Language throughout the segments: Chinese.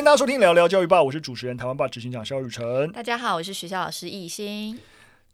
迎大家收听聊聊教育吧，我是主持人台湾爸执行长肖雨辰。大家好，我是学校老师易欣。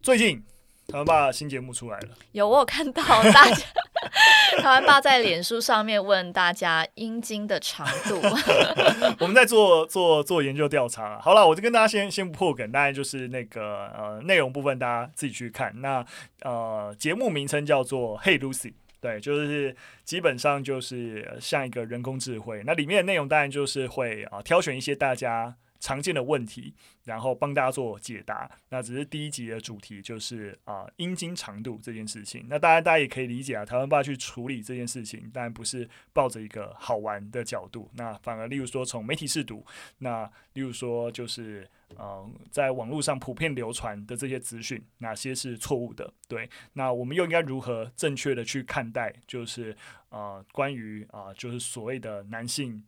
最近台湾爸新节目出来了，有我有看到大家 台湾爸在脸书上面问大家阴茎的长度。我们在做做做研究调查。好了，我就跟大家先先不破梗，大概就是那个呃内容部分，大家自己去看。那呃节目名称叫做 Hey Lucy。对，就是基本上就是像一个人工智慧，那里面的内容当然就是会啊挑选一些大家常见的问题，然后帮大家做解答。那只是第一集的主题就是啊阴茎长度这件事情。那当然大家也可以理解啊，台湾爸去处理这件事情，当然不是抱着一个好玩的角度，那反而例如说从媒体试读，那例如说就是。嗯，在网络上普遍流传的这些资讯，哪些是错误的？对，那我们又应该如何正确的去看待？就是呃，关于啊、就是所谓的男性。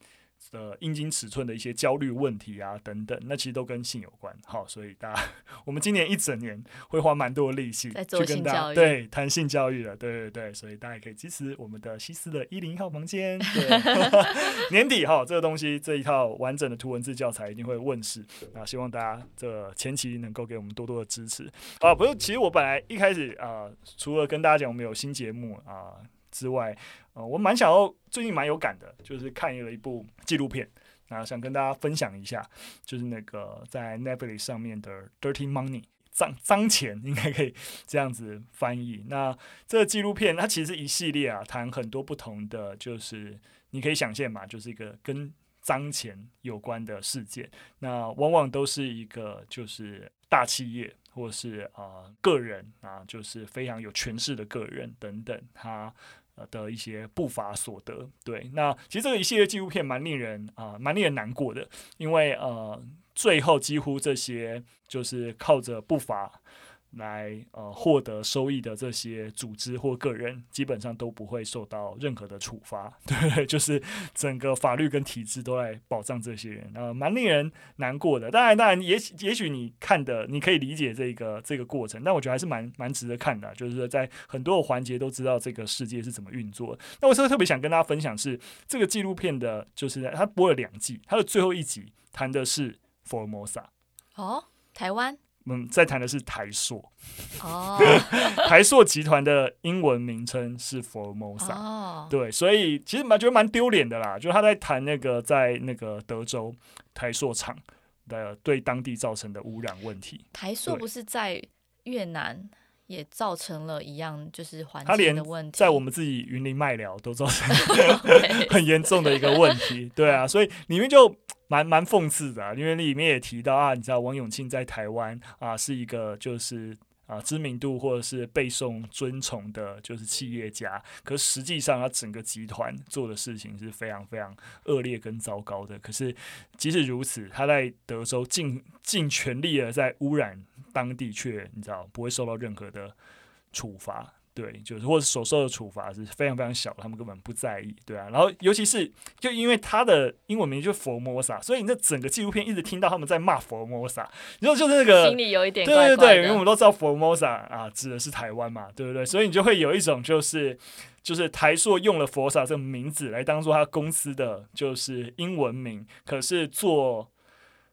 的阴茎尺寸的一些焦虑问题啊，等等，那其实都跟性有关。好，所以大家，我们今年一整年会花蛮多的力气去跟大家对谈性教育的，对对对，所以大家也可以支持我们的西斯的一零一号房间。对 年底哈，这个东西这一套完整的图文字教材一定会问世啊，希望大家这前期能够给我们多多的支持啊。不是，其实我本来一开始啊，除了跟大家讲我们有新节目啊。之外，呃，我蛮想要最近蛮有感的，就是看了一部纪录片，然后想跟大家分享一下，就是那个在 Netflix 上面的《Dirty Money》脏脏钱，应该可以这样子翻译。那这个纪录片它其实一系列啊，谈很多不同的，就是你可以想象嘛，就是一个跟脏钱有关的事件。那往往都是一个就是大企业或是啊、呃、个人啊，就是非常有权势的个人等等，他。的一些不法所得，对，那其实这个一系列纪录片蛮令人啊，蛮、令人难过的，因为呃，最后几乎这些就是靠着不法。来呃获得收益的这些组织或个人，基本上都不会受到任何的处罚，对，就是整个法律跟体制都来保障这些人，呃，蛮令人难过的。当然，当然，也许也许你看的你可以理解这个这个过程，但我觉得还是蛮蛮值得看的，就是说在很多的环节都知道这个世界是怎么运作。那我是特别想跟大家分享是这个纪录片的，就是他播了两季，他的最后一集谈的是 Formosa 哦，台湾。嗯，在谈的是台塑哦，台塑集团的英文名称是 Formosa，哦，对，所以其实蛮觉得蛮丢脸的啦，就他在谈那个在那个德州台塑厂的对当地造成的污染问题。台塑不是在越南也造成了一样就是环境的问题，在我们自己云林麦寮都造成 很严重的一个问题，对啊，所以里面就。蛮蛮讽刺的啊，因为里面也提到啊，你知道王永庆在台湾啊是一个就是啊知名度或者是背诵尊崇的，就是企业家。可实际上，他整个集团做的事情是非常非常恶劣跟糟糕的。可是即使如此，他在德州尽尽全力的在污染当地，却你知道不会受到任何的处罚。对，就是或者所受的处罚是非常非常小的，他们根本不在意，对啊。然后尤其是就因为他的英文名就是 Formosa，所以你那整个纪录片一直听到他们在骂 Formosa，然后就是那个心里有一点怪怪，对对对，因为我们都知道 Formosa 啊指的是台湾嘛，对不对？所以你就会有一种就是就是台硕用了 Formosa 这个名字来当做他公司的就是英文名，可是做，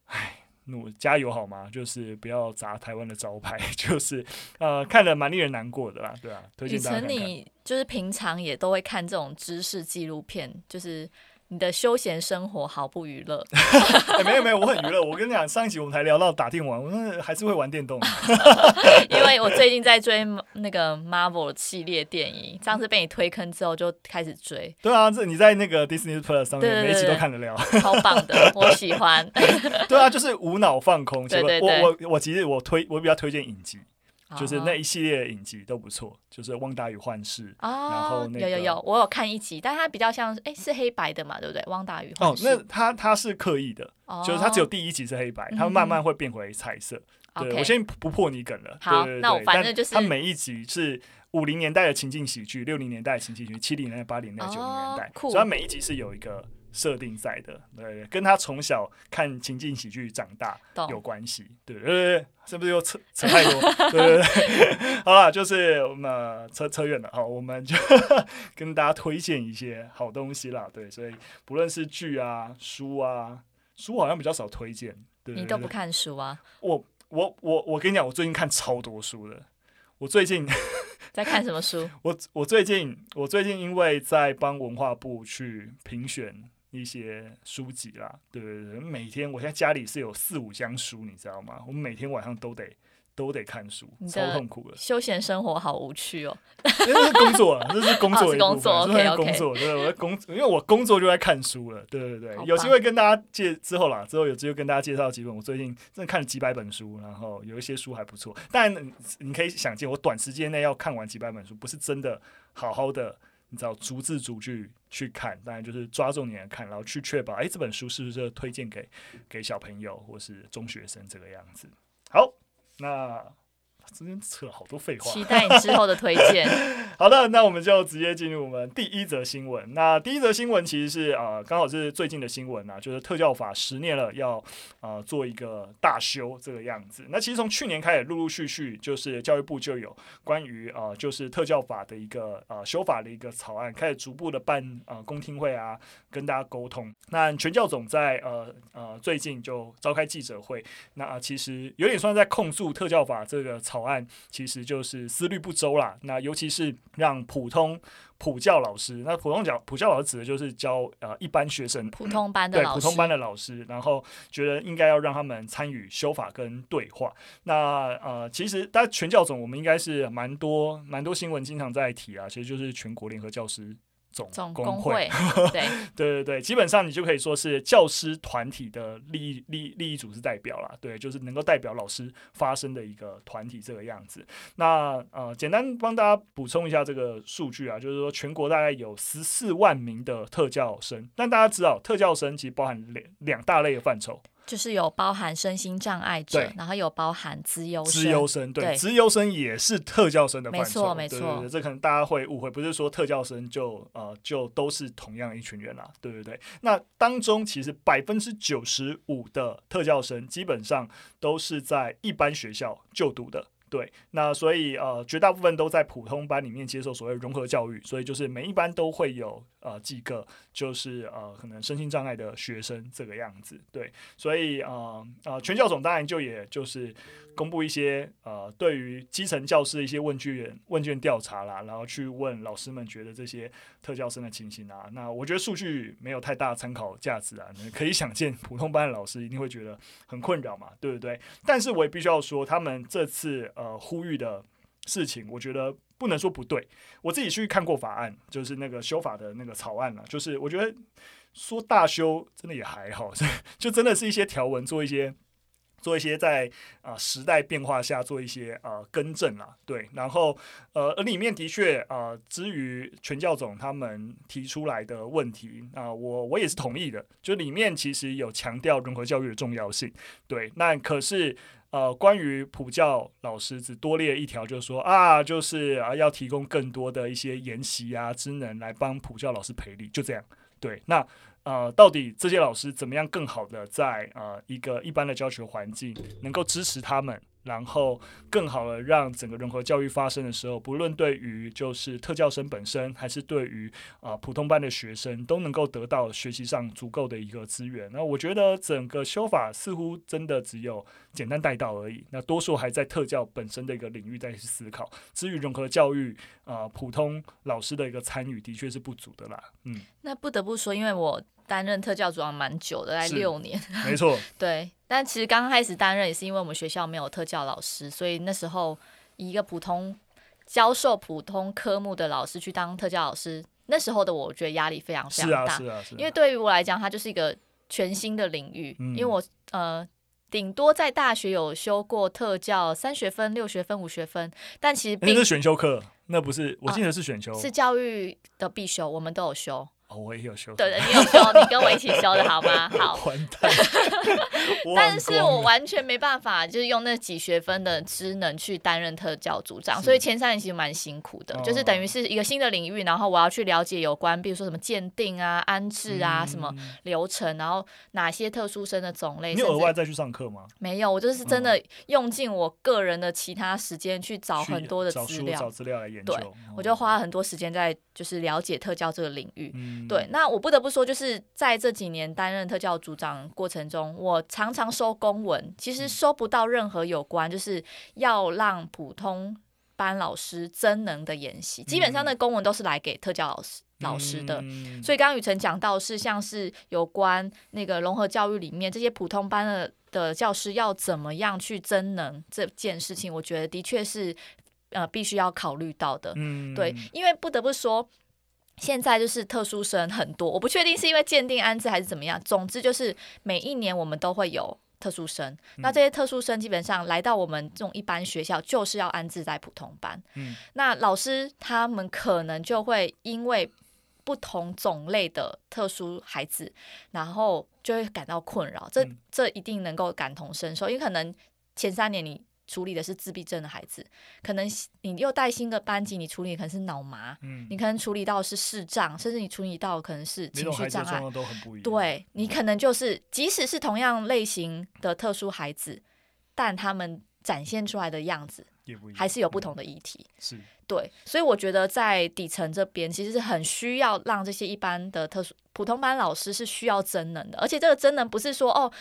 唉。努加油好吗？就是不要砸台湾的招牌，就是呃，看了蛮令人难过的啦，对啊，推荐大家看看。以前你就是平常也都会看这种知识纪录片，就是。你的休闲生活毫不娱乐？欸？没有没有，我很娱乐。我跟你讲，上一集我们才聊到打电玩，我还是会玩电动。因为我最近在追那个 Marvel 系列电影，上次被你推坑之后就开始追。对啊，这你在那个 Disney Plus 上面每一集都看得了，超棒的，我喜欢。对啊，就是无脑放空。对对对，我我我其实我推我比较推荐影集。就是那一系列的影集都不错，就是《汪达与幻视》哦，然后、那个、有有有，我有看一集，但它比较像，哎、欸，是黑白的嘛，对不对？《汪达与幻视》哦，那它它是刻意的，哦、就是它只有第一集是黑白，它慢慢会变回彩色。嗯、对我先不破你梗了。好，对对对，那我反正就是它每一集是五零年代的情境喜剧，六零年代的情境喜剧，七零年代、八零年代、九零年代，所以它每一集是有一个。设定在的，对，跟他从小看情景喜剧长大有关系，对对对，是不是又扯扯太多？对 对对，好了，就是我们扯扯远了，好，我们就 跟大家推荐一些好东西啦，对，所以不论是剧啊、书啊、书好像比较少推荐。对，你都不看书啊？我我我我跟你讲，我最近看超多书的。我最近在看什么书？我我最近我最近因为在帮文化部去评选一些书籍啦，对对对，每天我现在家里是有四五箱书，你知道吗？我每天晚上都得。都得看书，超痛苦的。休闲生活好无趣哦。这是工作，这是工作的一部分，这、哦、是工作。Okay, okay 工作对，我在工，因为我工作就在看书了。对对对，有机会跟大家介之后啦，之后有机会跟大家介绍几本。我最近真的看了几百本书，然后有一些书还不错。但你可以想见，我短时间内要看完几百本书，不是真的好好的，你知道逐字逐句去看，当然就是抓重点看，然后去确保，哎，这本书是不是推荐给给小朋友或是中学生这个样子。好。那今天扯了好多废话，期待你之后的推荐。好的，那我们就直接进入我们第一则新闻。那第一则新闻其实是呃，刚好是最近的新闻啊，就是特教法十年了，要呃做一个大修这个样子。那其实从去年开始，陆陆续续就是教育部就有关于呃就是特教法的一个呃修法的一个草案，开始逐步的办呃公听会啊，跟大家沟通。那全教总在呃呃最近就召开记者会，那、呃、其实有点算在控诉特教法这个草案，其实就是思虑不周啦。那尤其是让普通普教老师，那普通教普教老师指的就是教呃一般学生普通班的老师，对，普通班的老师，然后觉得应该要让他们参与修法跟对话。那呃，其实大家全教总我们应该是蛮多蛮多新闻经常在提啊，其实就是全国联合教师。总工会，对对对对，基本上你就可以说是教师团体的利益利利益组织代表啦，对，就是能够代表老师发声的一个团体这个样子。那呃，简单帮大家补充一下这个数据啊，就是说全国大概有十四万名的特教生，但大家知道特教生其实包含两两大类的范畴。就是有包含身心障碍者，然后有包含资优生，资优生对，资优生也是特教生的范畴，没错没错，这可能大家会误会，不是说特教生就呃就都是同样一群人啦，对不对。那当中其实百分之九十五的特教生基本上都是在一般学校就读的。对，那所以呃，绝大部分都在普通班里面接受所谓融合教育，所以就是每一班都会有呃几个就是呃可能身心障碍的学生这个样子。对，所以呃呃，全教总当然就也就是。公布一些呃，对于基层教师的一些问卷问卷调查啦，然后去问老师们觉得这些特教生的情形啊，那我觉得数据没有太大参考价值啊，可以想见普通班的老师一定会觉得很困扰嘛，对不对？但是我也必须要说，他们这次呃呃呼吁的事情，我觉得不能说不对。我自己去看过法案，就是那个修法的那个草案了，就是我觉得说大修真的也还好，就真的是一些条文做一些。做一些在啊、时代变化下做一些啊、更正啊，对，然后呃而里面的确啊、呃，至于全教总他们提出来的问题啊、我我也是同意的，就里面其实有强调融合教育的重要性，对，那可是呃关于普教老师只多列一条，就是说啊，就是啊要提供更多的一些研习啊职能来帮普教老师培力，就这样，对，那。呃，到底这些老师怎么样更好的在呃一个一般的教学环境能够支持他们？然后更好的让整个融合教育发生的时候，不论对于就是特教生本身，还是对于啊、呃、普通班的学生，都能够得到学习上足够的一个资源。那我觉得整个修法似乎真的只有简单带到而已，那多数还在特教本身的一个领域再去思考。至于融合教育啊、呃，普通老师的一个参与的确是不足的啦。嗯，那不得不说，因为我担任特教组长蛮久的，来六年，没错，对。但其实刚开始担任也是因为我们学校没有特教老师，所以那时候以一个普通教授普通科目的老师去当特教老师，那时候的我觉得压力非常非常大，是啊，是啊，是啊，因为对于我来讲，它就是一个全新的领域，嗯、因为我呃顶多在大学有修过特教三学分、六学分、五学分，但其实并那是选修课，那不是我记得是选修，啊，是教育的必修，我们都有修。哦，我也有修。对对，你有修，你跟我一起修的好吗？好。完蛋。但是我完全没办法，就是用那几学分的职能去担任特教组长，所以前三年其实蛮辛苦的，就是等于是一个新的领域，然后我要去了解有关，比如说什么鉴定啊、安置啊、嗯、什么流程，然后哪些特殊生的种类。你有额外再去上课吗？没有，我就是真的用尽我个人的其他时间去找很多的资料，找资料来研究。对，我就花了很多时间在就是了解特教这个领域。嗯嗯，对。那我不得不说，就是在这几年担任特教组长过程中，我常常收公文，其实收不到任何有关就是要让普通班老师增能的研习，基本上的公文都是来给特教老师。老师的，所以刚刚雨辰讲到是像是有关那个融合教育里面这些普通班的的教师要怎么样去增能这件事情，我觉得的确是呃必须要考虑到的。对，因为不得不说，现在就是特殊生很多，我不确定是因为鉴定安置还是怎么样，总之就是每一年我们都会有特殊生。那这些特殊生基本上来到我们这种一般学校，就是要安置在普通班。那老师他们可能就会因为不同种类的特殊孩子，然后就会感到困扰。这这一定能够感同身受，因为可能前三年你处理的是自闭症的孩子，可能你又带新的班级，你处理可能是脑麻，嗯，你可能处理到是视障，甚至你处理到可能是情绪障碍，对，你可能就是即使是同样类型的特殊孩子，但他们展现出来的样子还是有不同的议题，是。对，所以我觉得在底层这边其实是很需要让这些一般的特殊普通班老师是需要真能的，而且这个真能不是说哦，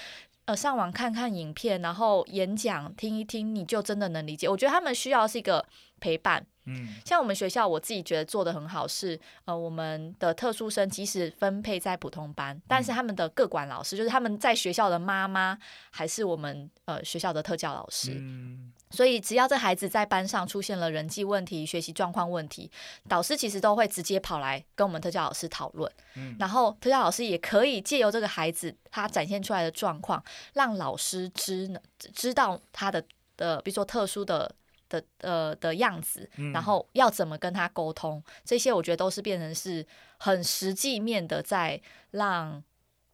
呃，上网看看影片，然后演讲听一听你就真的能理解。我觉得他们需要是一个陪伴。嗯，像我们学校，我自己觉得做的很好是，呃，我们的特殊生即使分配在普通班，但是他们的各管老师就是他们在学校的妈妈，还是我们呃学校的特教老师。嗯。所以，只要这孩子在班上出现了人际问题、学习状况问题，导师其实都会直接跑来跟我们特教老师讨论。嗯，然后特教老师也可以借由这个孩子他展现出来的状况，让老师知知道他的的，比如说特殊的的呃的样子，然后要怎么跟他沟通，这些我觉得都是变成是很实际面的，在让。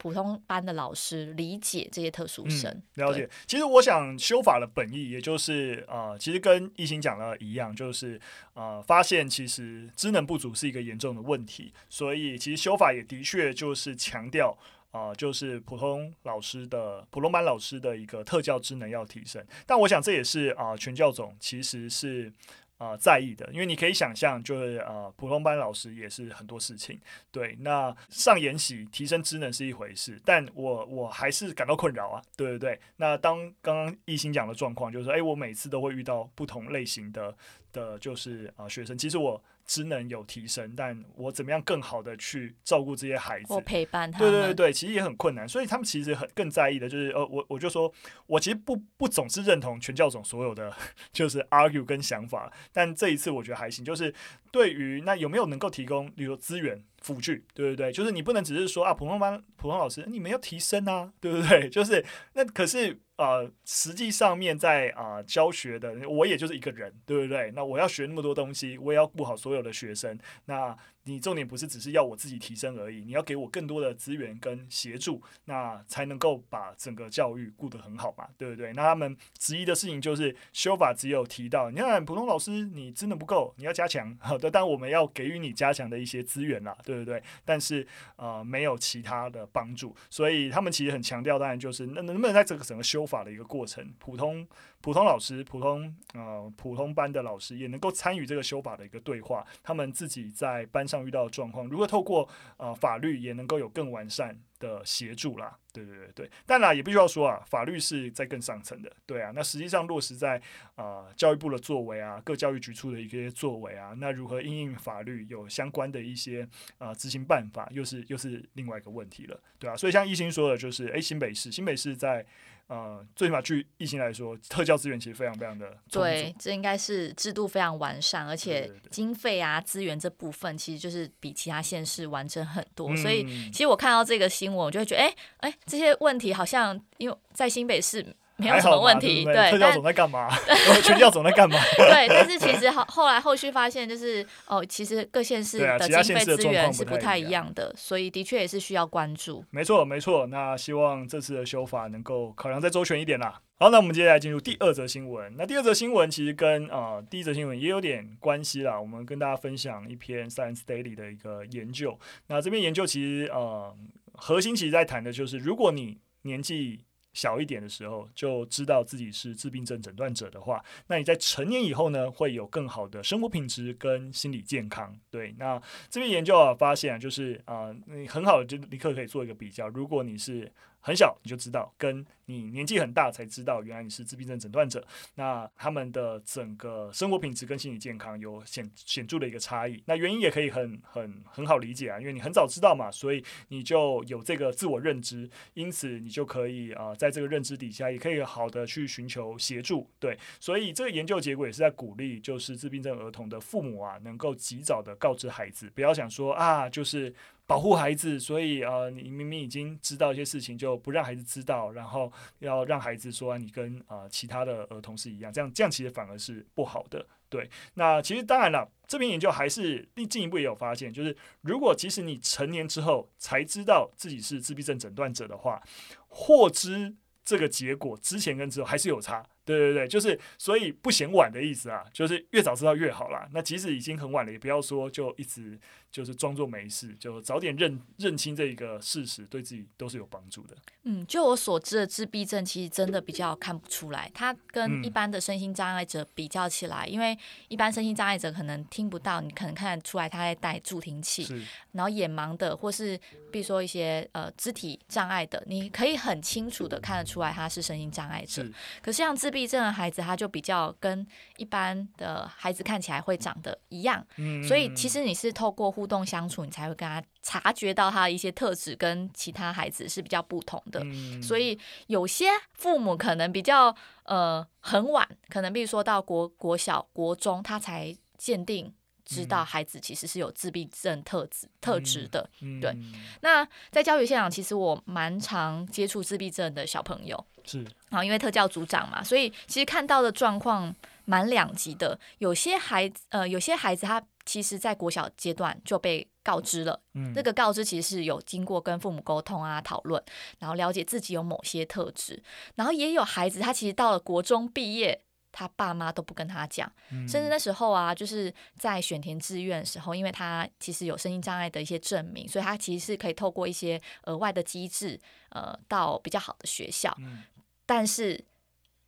普通班的老师理解这些特殊生，嗯、了解。其实我想修法的本意，也就是呃，其实跟一心讲的一样，就是呃，发现其实知能不足是一个严重的问题，所以其实修法也的确就是强调啊、呃，就是普通老师的普通班老师的一个特教职能要提升。但我想这也是啊、全教总其实是。啊、在意的，因为你可以想象，就是呃，普通班老师也是很多事情。对，那上研习提升知能是一回事，但我我还是感到困扰啊，对对，对？那当刚刚一心讲的状况，就是说，哎，我每次都会遇到不同类型的的，就是啊、学生，其实我。知能有提升，但我怎么样更好的去照顾这些孩子？我陪伴他们。对对对，其实也很困难，所以他们其实很更在意的就是，呃，我我就说，我其实不不总是认同全教总所有的 就是 argue 跟想法，但这一次我觉得还行，就是对于那有没有能够提供，比如说资源辅具，对不对？就是你不能只是说啊，普通班普通老师你没有提升啊，对不对？就是那可是。呃，实际上面在啊、教学的，我也就是一个人，对不对？那我要学那么多东西，我也要顾好所有的学生。那你重点不是只是要我自己提升而已，你要给我更多的资源跟协助，那才能够把整个教育顾得很好嘛，对不对？那他们质疑的事情就是修法只有提到，你看普通老师你真的不够，你要加强，好的，但我们要给予你加强的一些资源啦，对不对？但是呃没有其他的帮助，所以他们其实很强调，当然就是那能不能在这个整个修法的一个过程，普通。普通老师、普通呃普通班的老师也能够参与这个修法的一个对话，他们自己在班上遇到的状况，如何透过呃法律也能够有更完善的协助啦。对对对对，但啦也必须要说啊，法律是在更上层的，对啊。那实际上落实在啊、呃、教育部的作为啊，各教育局处的一些作为啊，那如何应应法律有相关的一些啊、呃、执行办法，又是又是另外一个问题了，对啊。所以像一心说的，就是诶，新北市新北市在。呃，最起码据疫情来说，特教资源其实非常非常的对，这应该是制度非常完善，而且经费啊资源这部分其实就是比其他县市完整很多。嗯、所以，其实我看到这个新闻，我就会觉得，哎哎，这些问题好像因为在新北市。没有什么问题，对，对。特教总在干嘛？全教总在干嘛？对，但是其实后后来后续发现，就是哦，其实各县市的经费资源是不太一样的，所以的确也是需要关注。没错，没错。那希望这次的修法能够考量再周全一点啦。好，那我们接下来进入第二则新闻。那第二则新闻其实跟呃第一则新闻也有点关系啦。我们跟大家分享一篇 Science Daily 的一个研究。那这篇研究其实呃核心其实在谈的就是，如果你年纪小一点的时候就知道自己是自闭症诊断者的话，那你在成年以后呢，会有更好的生活品质跟心理健康。对，那这边研究啊发现啊，就是啊，你很好的就立刻可以做一个比较，如果你是。很小你就知道，跟你年纪很大才知道，原来你是自闭症诊断者，那他们的整个生活品质跟心理健康有显显著的一个差异。那原因也可以很很很好理解啊，因为你很早知道嘛，所以你就有这个自我认知，因此你就可以啊、在这个认知底下，也可以好的去寻求协助。对，所以这个研究结果也是在鼓励，就是自闭症儿童的父母啊，能够及早的告知孩子，不要想说啊，就是。保护孩子，所以呃，你明明已经知道一些事情，就不让孩子知道，然后要让孩子说你跟呃其他的儿童是一样，这样这样其实反而是不好的。对，那其实当然了，这篇研究还是进一步也有发现，就是如果即使你成年之后才知道自己是自闭症诊断者的话，获知这个结果之前跟之后还是有差。对对对，就是所以不嫌晚的意思啊，就是越早知道越好啦。那即使已经很晚了，也不要说就一直。就是装作没事，就早点认认清这一个事实，对自己都是有帮助的。嗯，就我所知的自闭症，其实真的比较看不出来。他跟一般的身心障碍者比较起来，嗯、因为一般身心障碍者可能听不到，你可能看得出来他在戴助听器。是。然后眼盲的，或是比如说一些呃肢体障碍的，你可以很清楚的看得出来他是身心障碍者。是。可是像自闭症的孩子，他就比较跟一般的孩子看起来会长得一样。嗯。所以其实你是透过。互动相处，你才会跟他察觉到他的一些特质跟其他孩子是比较不同的。嗯、所以有些父母可能比较呃很晚，可能比如说到国国小、国中，他才鉴定知道孩子其实是有自闭症特质、嗯、特质的。嗯、对。那在教育现场，其实我蛮常接触自闭症的小朋友，是啊，因为特教组长嘛，所以其实看到的状况蛮两极的。有些孩子呃，有些孩子他。其实，在国小阶段就被告知了，嗯，这个告知其实是有经过跟父母沟通啊、讨论，然后了解自己有某些特质，然后也有孩子他其实到了国中毕业，他爸妈都不跟他讲，嗯，甚至那时候啊，就是在选填志愿的时候，因为他其实有身心障碍的一些证明，所以他其实是可以透过一些额外的机制，呃，到比较好的学校，嗯，但是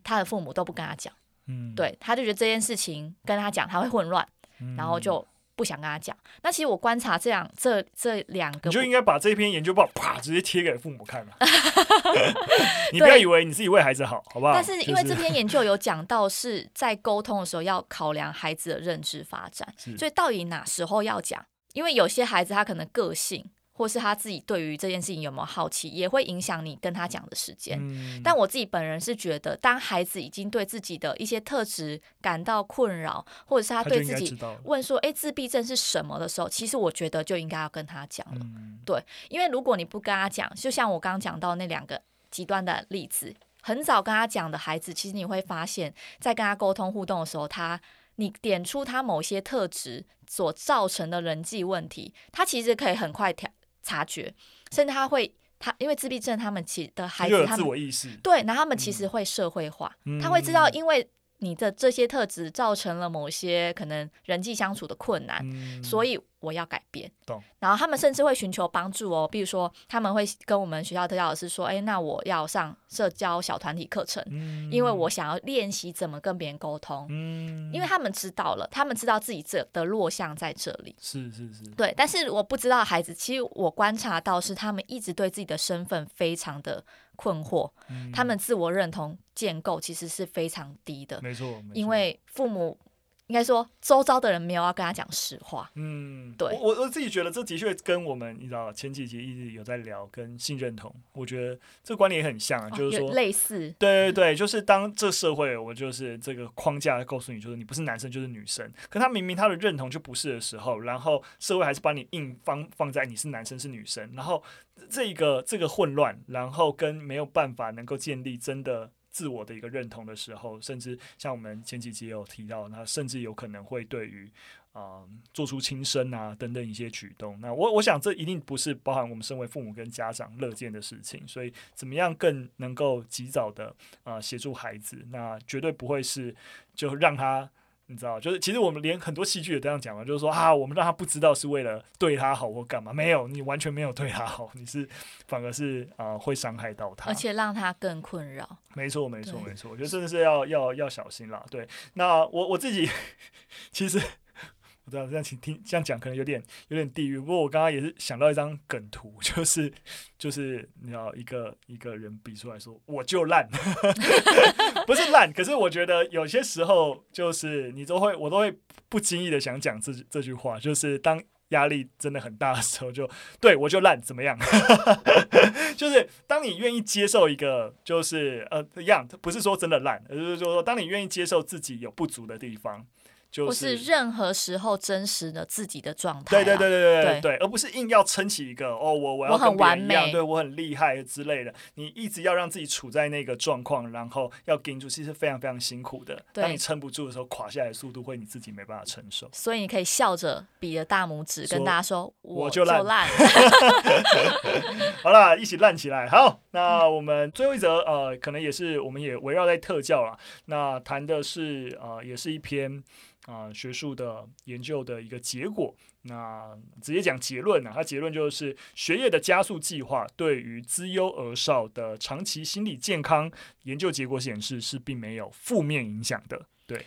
他的父母都不跟他讲，嗯，对，他就觉得这件事情跟他讲他会混乱，嗯，然后就。不想跟他讲。那其实我观察这样这这两个，你就应该把这篇研究报啪直接贴给父母看嘛。你不要以为你自己为孩子好，好不好？但是因为这篇研究有讲到是在沟通的时候要考量孩子的认知发展，所以到底哪时候要讲？因为有些孩子他可能个性。或是他自己对于这件事情有没有好奇，也会影响你跟他讲的时间。嗯、但我自己本人是觉得，当孩子已经对自己的一些特质感到困扰，或者是他对自己问说：“诶，自闭症是什么？”的时候，其实我觉得就应该要跟他讲了。嗯、对，因为如果你不跟他讲，就像我刚刚讲到那两个极端的例子，很早跟他讲的孩子，其实你会发现在跟他沟通互动的时候，他你点出他某些特质所造成的人际问题，他其实可以很快调。察觉，甚至他会，他因为自闭症，他们其的孩子，他们对，然后他们其实会社会化，嗯、他会知道，因为。你的这些特质造成了某些可能人际相处的困难，嗯、所以我要改变。懂然后他们甚至会寻求帮助哦，比如说他们会跟我们学校特教老师说：“哎，那我要上社交小团体课程，嗯、因为我想要练习怎么跟别人沟通。嗯”因为他们知道了，他们知道自己这的弱项在这里。是是是。对，但是我不知道孩子，其实我观察到是他们一直对自己的身份非常的。困惑，他们自我认同建构其实是非常低的，没错，因为父母。应该说，周遭的人没有要跟他讲实话。嗯，对，我我自己觉得这的确跟我们你知道前几集一直有在聊跟性认同，我觉得这个观点也很像，哦、就是说类似。对对对，就是当这社会我就是这个框架告诉你，就是你不是男生就是女生，可他明明他的认同就不是的时候，然后社会还是把你硬放放在你是男生是女生，然后这个这个混乱，然后跟没有办法能够建立真的。自我的一个认同的时候，甚至像我们前几集也有提到，那甚至有可能会对于啊、做出轻生啊等等一些举动。那我我想这一定不是包含我们身为父母跟家长乐见的事情。所以怎么样更能够及早的啊、协助孩子，那绝对不会是就让他你知道，就是其实我们连很多戏剧也这样讲嘛，就是说啊，我们让他不知道是为了对他好或干嘛，没有，你完全没有对他好，你是反而是啊、呃、会伤害到他，而且让他更困扰。没错，没错，没错，我觉得真的是要要要小心啦。对，那我我自己 其实。我知道这样听听这样讲可能有点有点地狱，不过我刚刚也是想到一张梗图，就是就是你知道一个一个人比出来说我就烂，不是烂，可是我觉得有些时候就是你都会我都会不经意的想讲这这句话，就是当压力真的很大的时候就，就对我就烂怎么样？就是当你愿意接受一个就是呃一样，不是说真的烂，而是说当你愿意接受自己有不足的地方。就是、不是任何时候真实的自己的状态，对对对对对对，对，而不是硬要撑起一个哦，我我要跟别人一样，我很完美，对我很厉害之类的。你一直要让自己处在那个状况，然后要顶住，其实非常非常辛苦的。当你撑不住的时候，垮下来的速度会你自己没办法承受。所以你可以笑着比着大拇指跟大家说：“我就烂。” 好了，一起烂起来。好，那我们最后一则呃，可能也是我们也围绕在特教了。那谈的是呃，也是一篇。啊、呃，学术的研究的一个结果，那直接讲结论呢、啊？它结论就是学业的加速计划对于资优而少的长期心理健康研究结果显示是并没有负面影响的。对，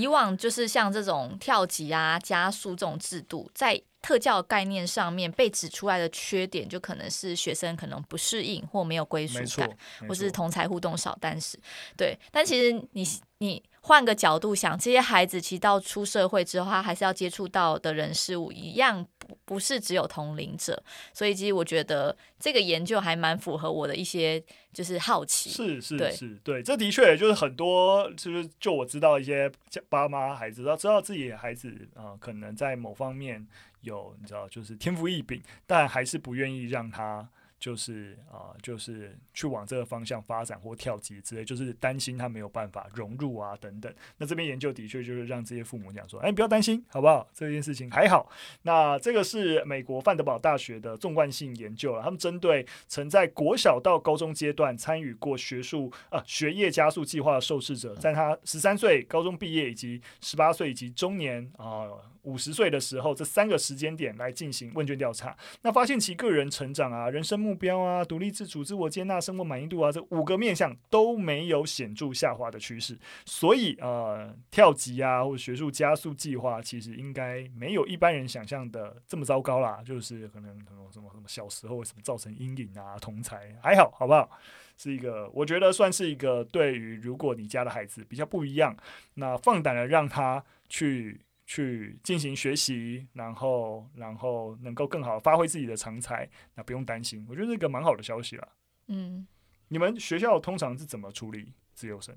以往就是像这种跳级啊、加速这种制度，在特教概念上面被指出来的缺点，就可能是学生可能不适应或没有归属感，或是同才互动少。但是，对，但其实你你。换个角度想，这些孩子其实到出社会之后，他还是要接触到的人事物一样，不不是只有同龄者。所以，其实我觉得这个研究还蛮符合我的一些就是好奇。是是是，对，这的确就是很多，就是就我知道一些爸妈孩子，要知道自己的孩子啊、呃，可能在某方面有你知道，就是天赋异禀，但还是不愿意让他。就是啊、就是去往这个方向发展或跳级之类，就是担心他没有办法融入啊等等。那这边研究的确就是让这些父母讲说，哎，不要担心，好不好？这件事情还好。那这个是美国范德堡大学的纵贯性研究了，他们针对曾在国小到高中阶段参与过学术啊学业加速计划的受试者，在他十三岁高中毕业以及十八岁以及中年啊。五十岁的时候，这三个时间点来进行问卷调查，那发现其个人成长啊、人生目标啊、独立自主、自我接纳、生活满意度啊，这五个面向都没有显著下滑的趋势。所以，呃，跳级啊，或者学术加速计划，其实应该没有一般人想象的这么糟糕啦。就是可能什么什么什么小时候什么造成阴影啊，同才还好，好不好？是一个，我觉得算是一个对于如果你家的孩子比较不一样，那放胆的让他去。去进行学习，然后然后能够更好发挥自己的长才，那不用担心，我觉得是一个蛮好的消息啦。嗯，你们学校通常是怎么处理自由生？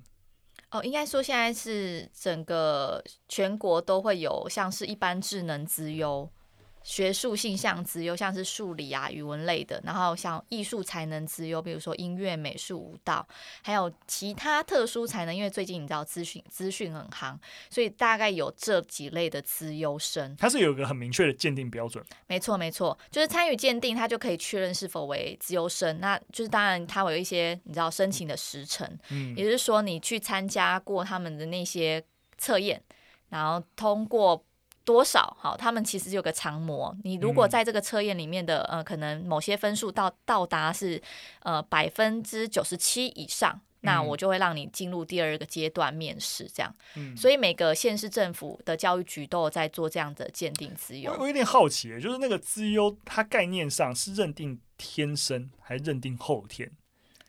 哦，应该说现在是整个全国都会有像是一般智能资优。学术性向资优，像是数理啊、语文类的，然后像艺术才能资优，比如说音乐、美术、舞蹈，还有其他特殊才能。因为最近你知道资讯资讯很夯，所以大概有这几类的资优生。它是有一个很明确的鉴定标准。没错，没错，就是参与鉴定，他就可以确认是否为资优生。那就是当然，它会有一些你知道申请的时程，嗯，也就是说你去参加过他们的那些测验，然后通过。多少？好，他们其实有个常模。你如果在这个测验里面的、嗯、呃，可能某些分数到到达是呃百分之九十七以上，嗯、那我就会让你进入第二个阶段面试。这样，嗯、所以每个县市政府的教育局都有在做这样的鉴定资优。我有点好奇，就是那个资优，它概念上是认定天生还是认定后天？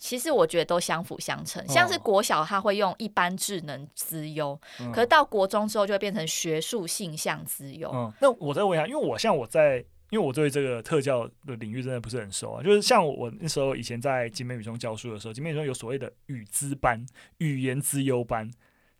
其实我觉得都相辅相成，像是国小他会用一般智能资优，嗯、可是到国中之后就会变成学术性向资优。嗯，那我再问一下，因为我像我在，因为我对这个特教的领域真的不是很熟啊，就是像我那时候以前在景美语中教书的时候，景美语中有所谓的语资班、语言资优班，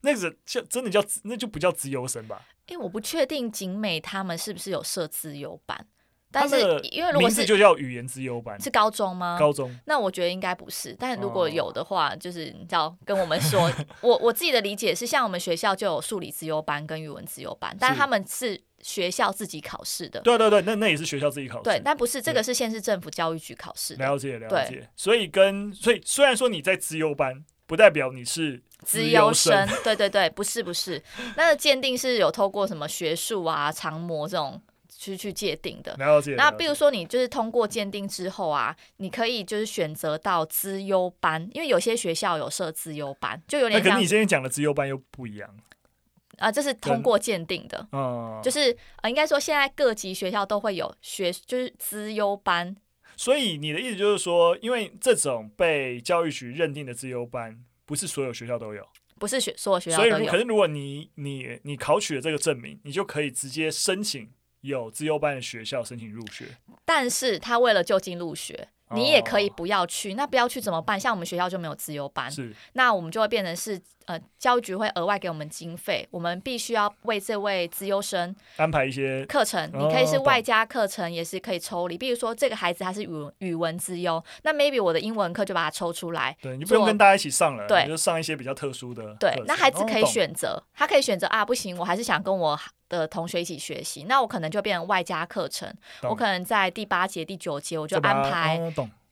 那个叫真的叫那就不叫资优生吧？哎，我不确定景美他们是不是有设资优班。但是因为如果是就叫语言资优班，是高中吗？高中，那我觉得应该不是。但如果有的话，就是你知道跟我们说，我我自己的理解是，像我们学校就有数理资优班跟语文资优班，但他们是学校自己考试的。对对对，那那也是学校自己考试。对，但不是这个是县市政府教育局考试。了解了解。所以跟所以虽然说你在资优班。不代表你是资优生。对对对，不是不是，那个鉴定是有透过什么学术啊、常模这种。去去界定的，了解。那比如说你就是通过鉴定之后啊，你可以就是选择到资优班，因为有些学校有设资优班，就有点像。那跟你今天讲的资优班又不一样啊，这是通过鉴定的，嗯，就是呃，应该说现在各级学校都会有学，就是资优班。所以你的意思就是说，因为这种被教育局认定的资优班，不是所有学校都有，不是学所有学校都有。所以可是如果你你你考取了这个证明，你就可以直接申请。有资优班的学校申请入学，但是他为了就近入学，你也可以不要去。哦、那不要去怎么办？像我们学校就没有资优班，是那我们就会变成是。呃，教育局会额外给我们经费，我们必须要为这位资优生安排一些课程。你可以是外加课程，也是可以抽离。比如说，这个孩子他是语文语文资优，那 maybe 我的英文课就把它抽出来。对，你不用跟大家一起上了，对，就上一些比较特殊的。对，那孩子可以选择，他可以选择啊，不行，我还是想跟我的同学一起学习，那我可能就变成外加课程。我可能在第八节、第九节，我就安排。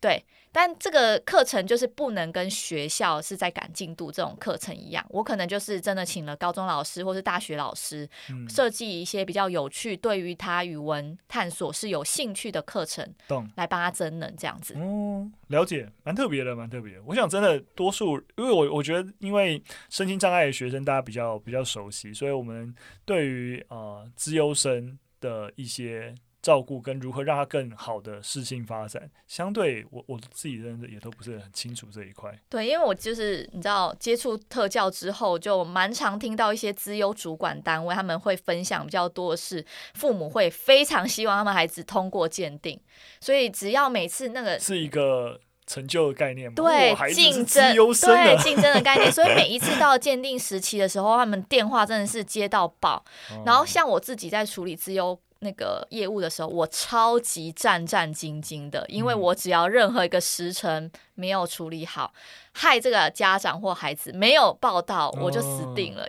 对。但这个课程就是不能跟学校是在赶进度这种课程一样，我可能就是真的请了高中老师或是大学老师，设计一些比较有趣，对于他语文探索是有兴趣的课程，来帮他增能这样子。哦，了解，蛮特别的，蛮特别。我想真的多数，因为我我觉得，因为身心障碍的学生大家比较比较熟悉，所以我们对于呃资优生的一些。照顾跟如何让他更好的事情发展，相对我我自己认的也都不是很清楚这一块。对，因为我就是你知道接触特教之后，就蛮常听到一些资优主管单位他们会分享比较多的是，父母会非常希望他们孩子通过鉴定，所以只要每次那个是一个成就的概念嘛，对，竞争，对，竞争的概念，所以每一次到鉴定时期的时候，他们电话真的是接到爆。哦、然后像我自己在处理资优。那个业务的时候，我超级战战兢兢的，因为我只要任何一个时辰没有处理好，害这个家长或孩子没有报到，我就死定了。哦、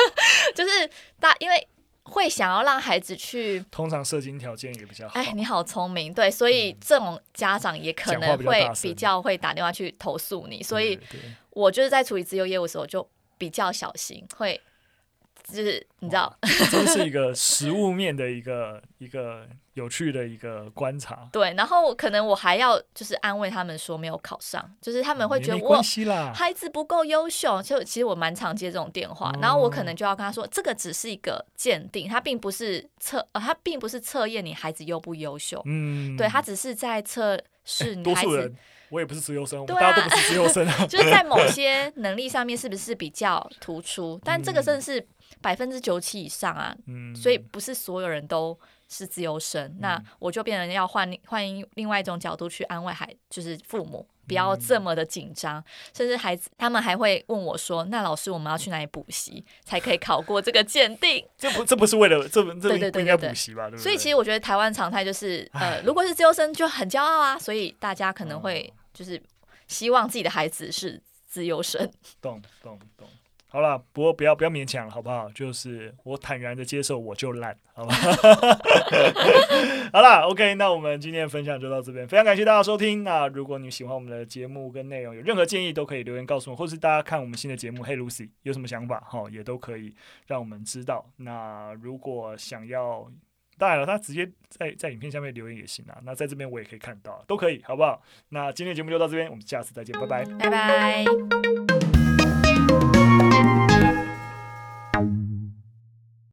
就是大，因为会想要让孩子去，通常射精条件也比较好。哎，你好聪明，对，所以这种家长也可能会比较会打电话去投诉你，所以我就是在处理自由业务的时候就比较小心，会。就是你知道，这是一个实物面的一个一个有趣的一个观察。对，然后可能我还要就是安慰他们说没有考上，就是他们会觉得我孩子不够优秀。就其实我蛮常接这种电话，然后我可能就要跟他说，这个只是一个鉴定，它并不是测，呃，它并不是测验你孩子优不优秀。嗯，对，他只是在测试你孩子。我也不是资优生，大家都不是资优生，就是在某 些能力上面是不是比较突出？但这个真的是。百分之九七以上啊，嗯，所以不是所有人都是自由生，嗯，那我就变成要换换另外一种角度去安慰孩，就是父母不要这么的紧张，嗯，甚至孩子他们还会问我说：“那老师，我们要去哪里补习才可以考过这个鉴定？”这不这不是为了这这不应该补习吧？对不对？所以其实我觉得台湾常态就是，呃，如果是自由生就很骄傲啊，所以大家可能会就是希望自己的孩子是自由生。懂懂懂。好了，不过不要不要勉强了，好不好？就是我坦然的接受，我就烂，好吧？好了，OK，那我们今天的分享就到这边，非常感谢大家收听。那如果你喜欢我们的节目跟内容，有任何建议都可以留言告诉我，或是大家看我们新的节目《Hey Lucy》有什么想法，哈，也都可以让我们知道。那如果想要，当然了，他直接在在影片下面留言也行啊。那在这边我也可以看到，都可以，好不好？那今天的节目就到这边，我们下次再见，拜拜，拜拜。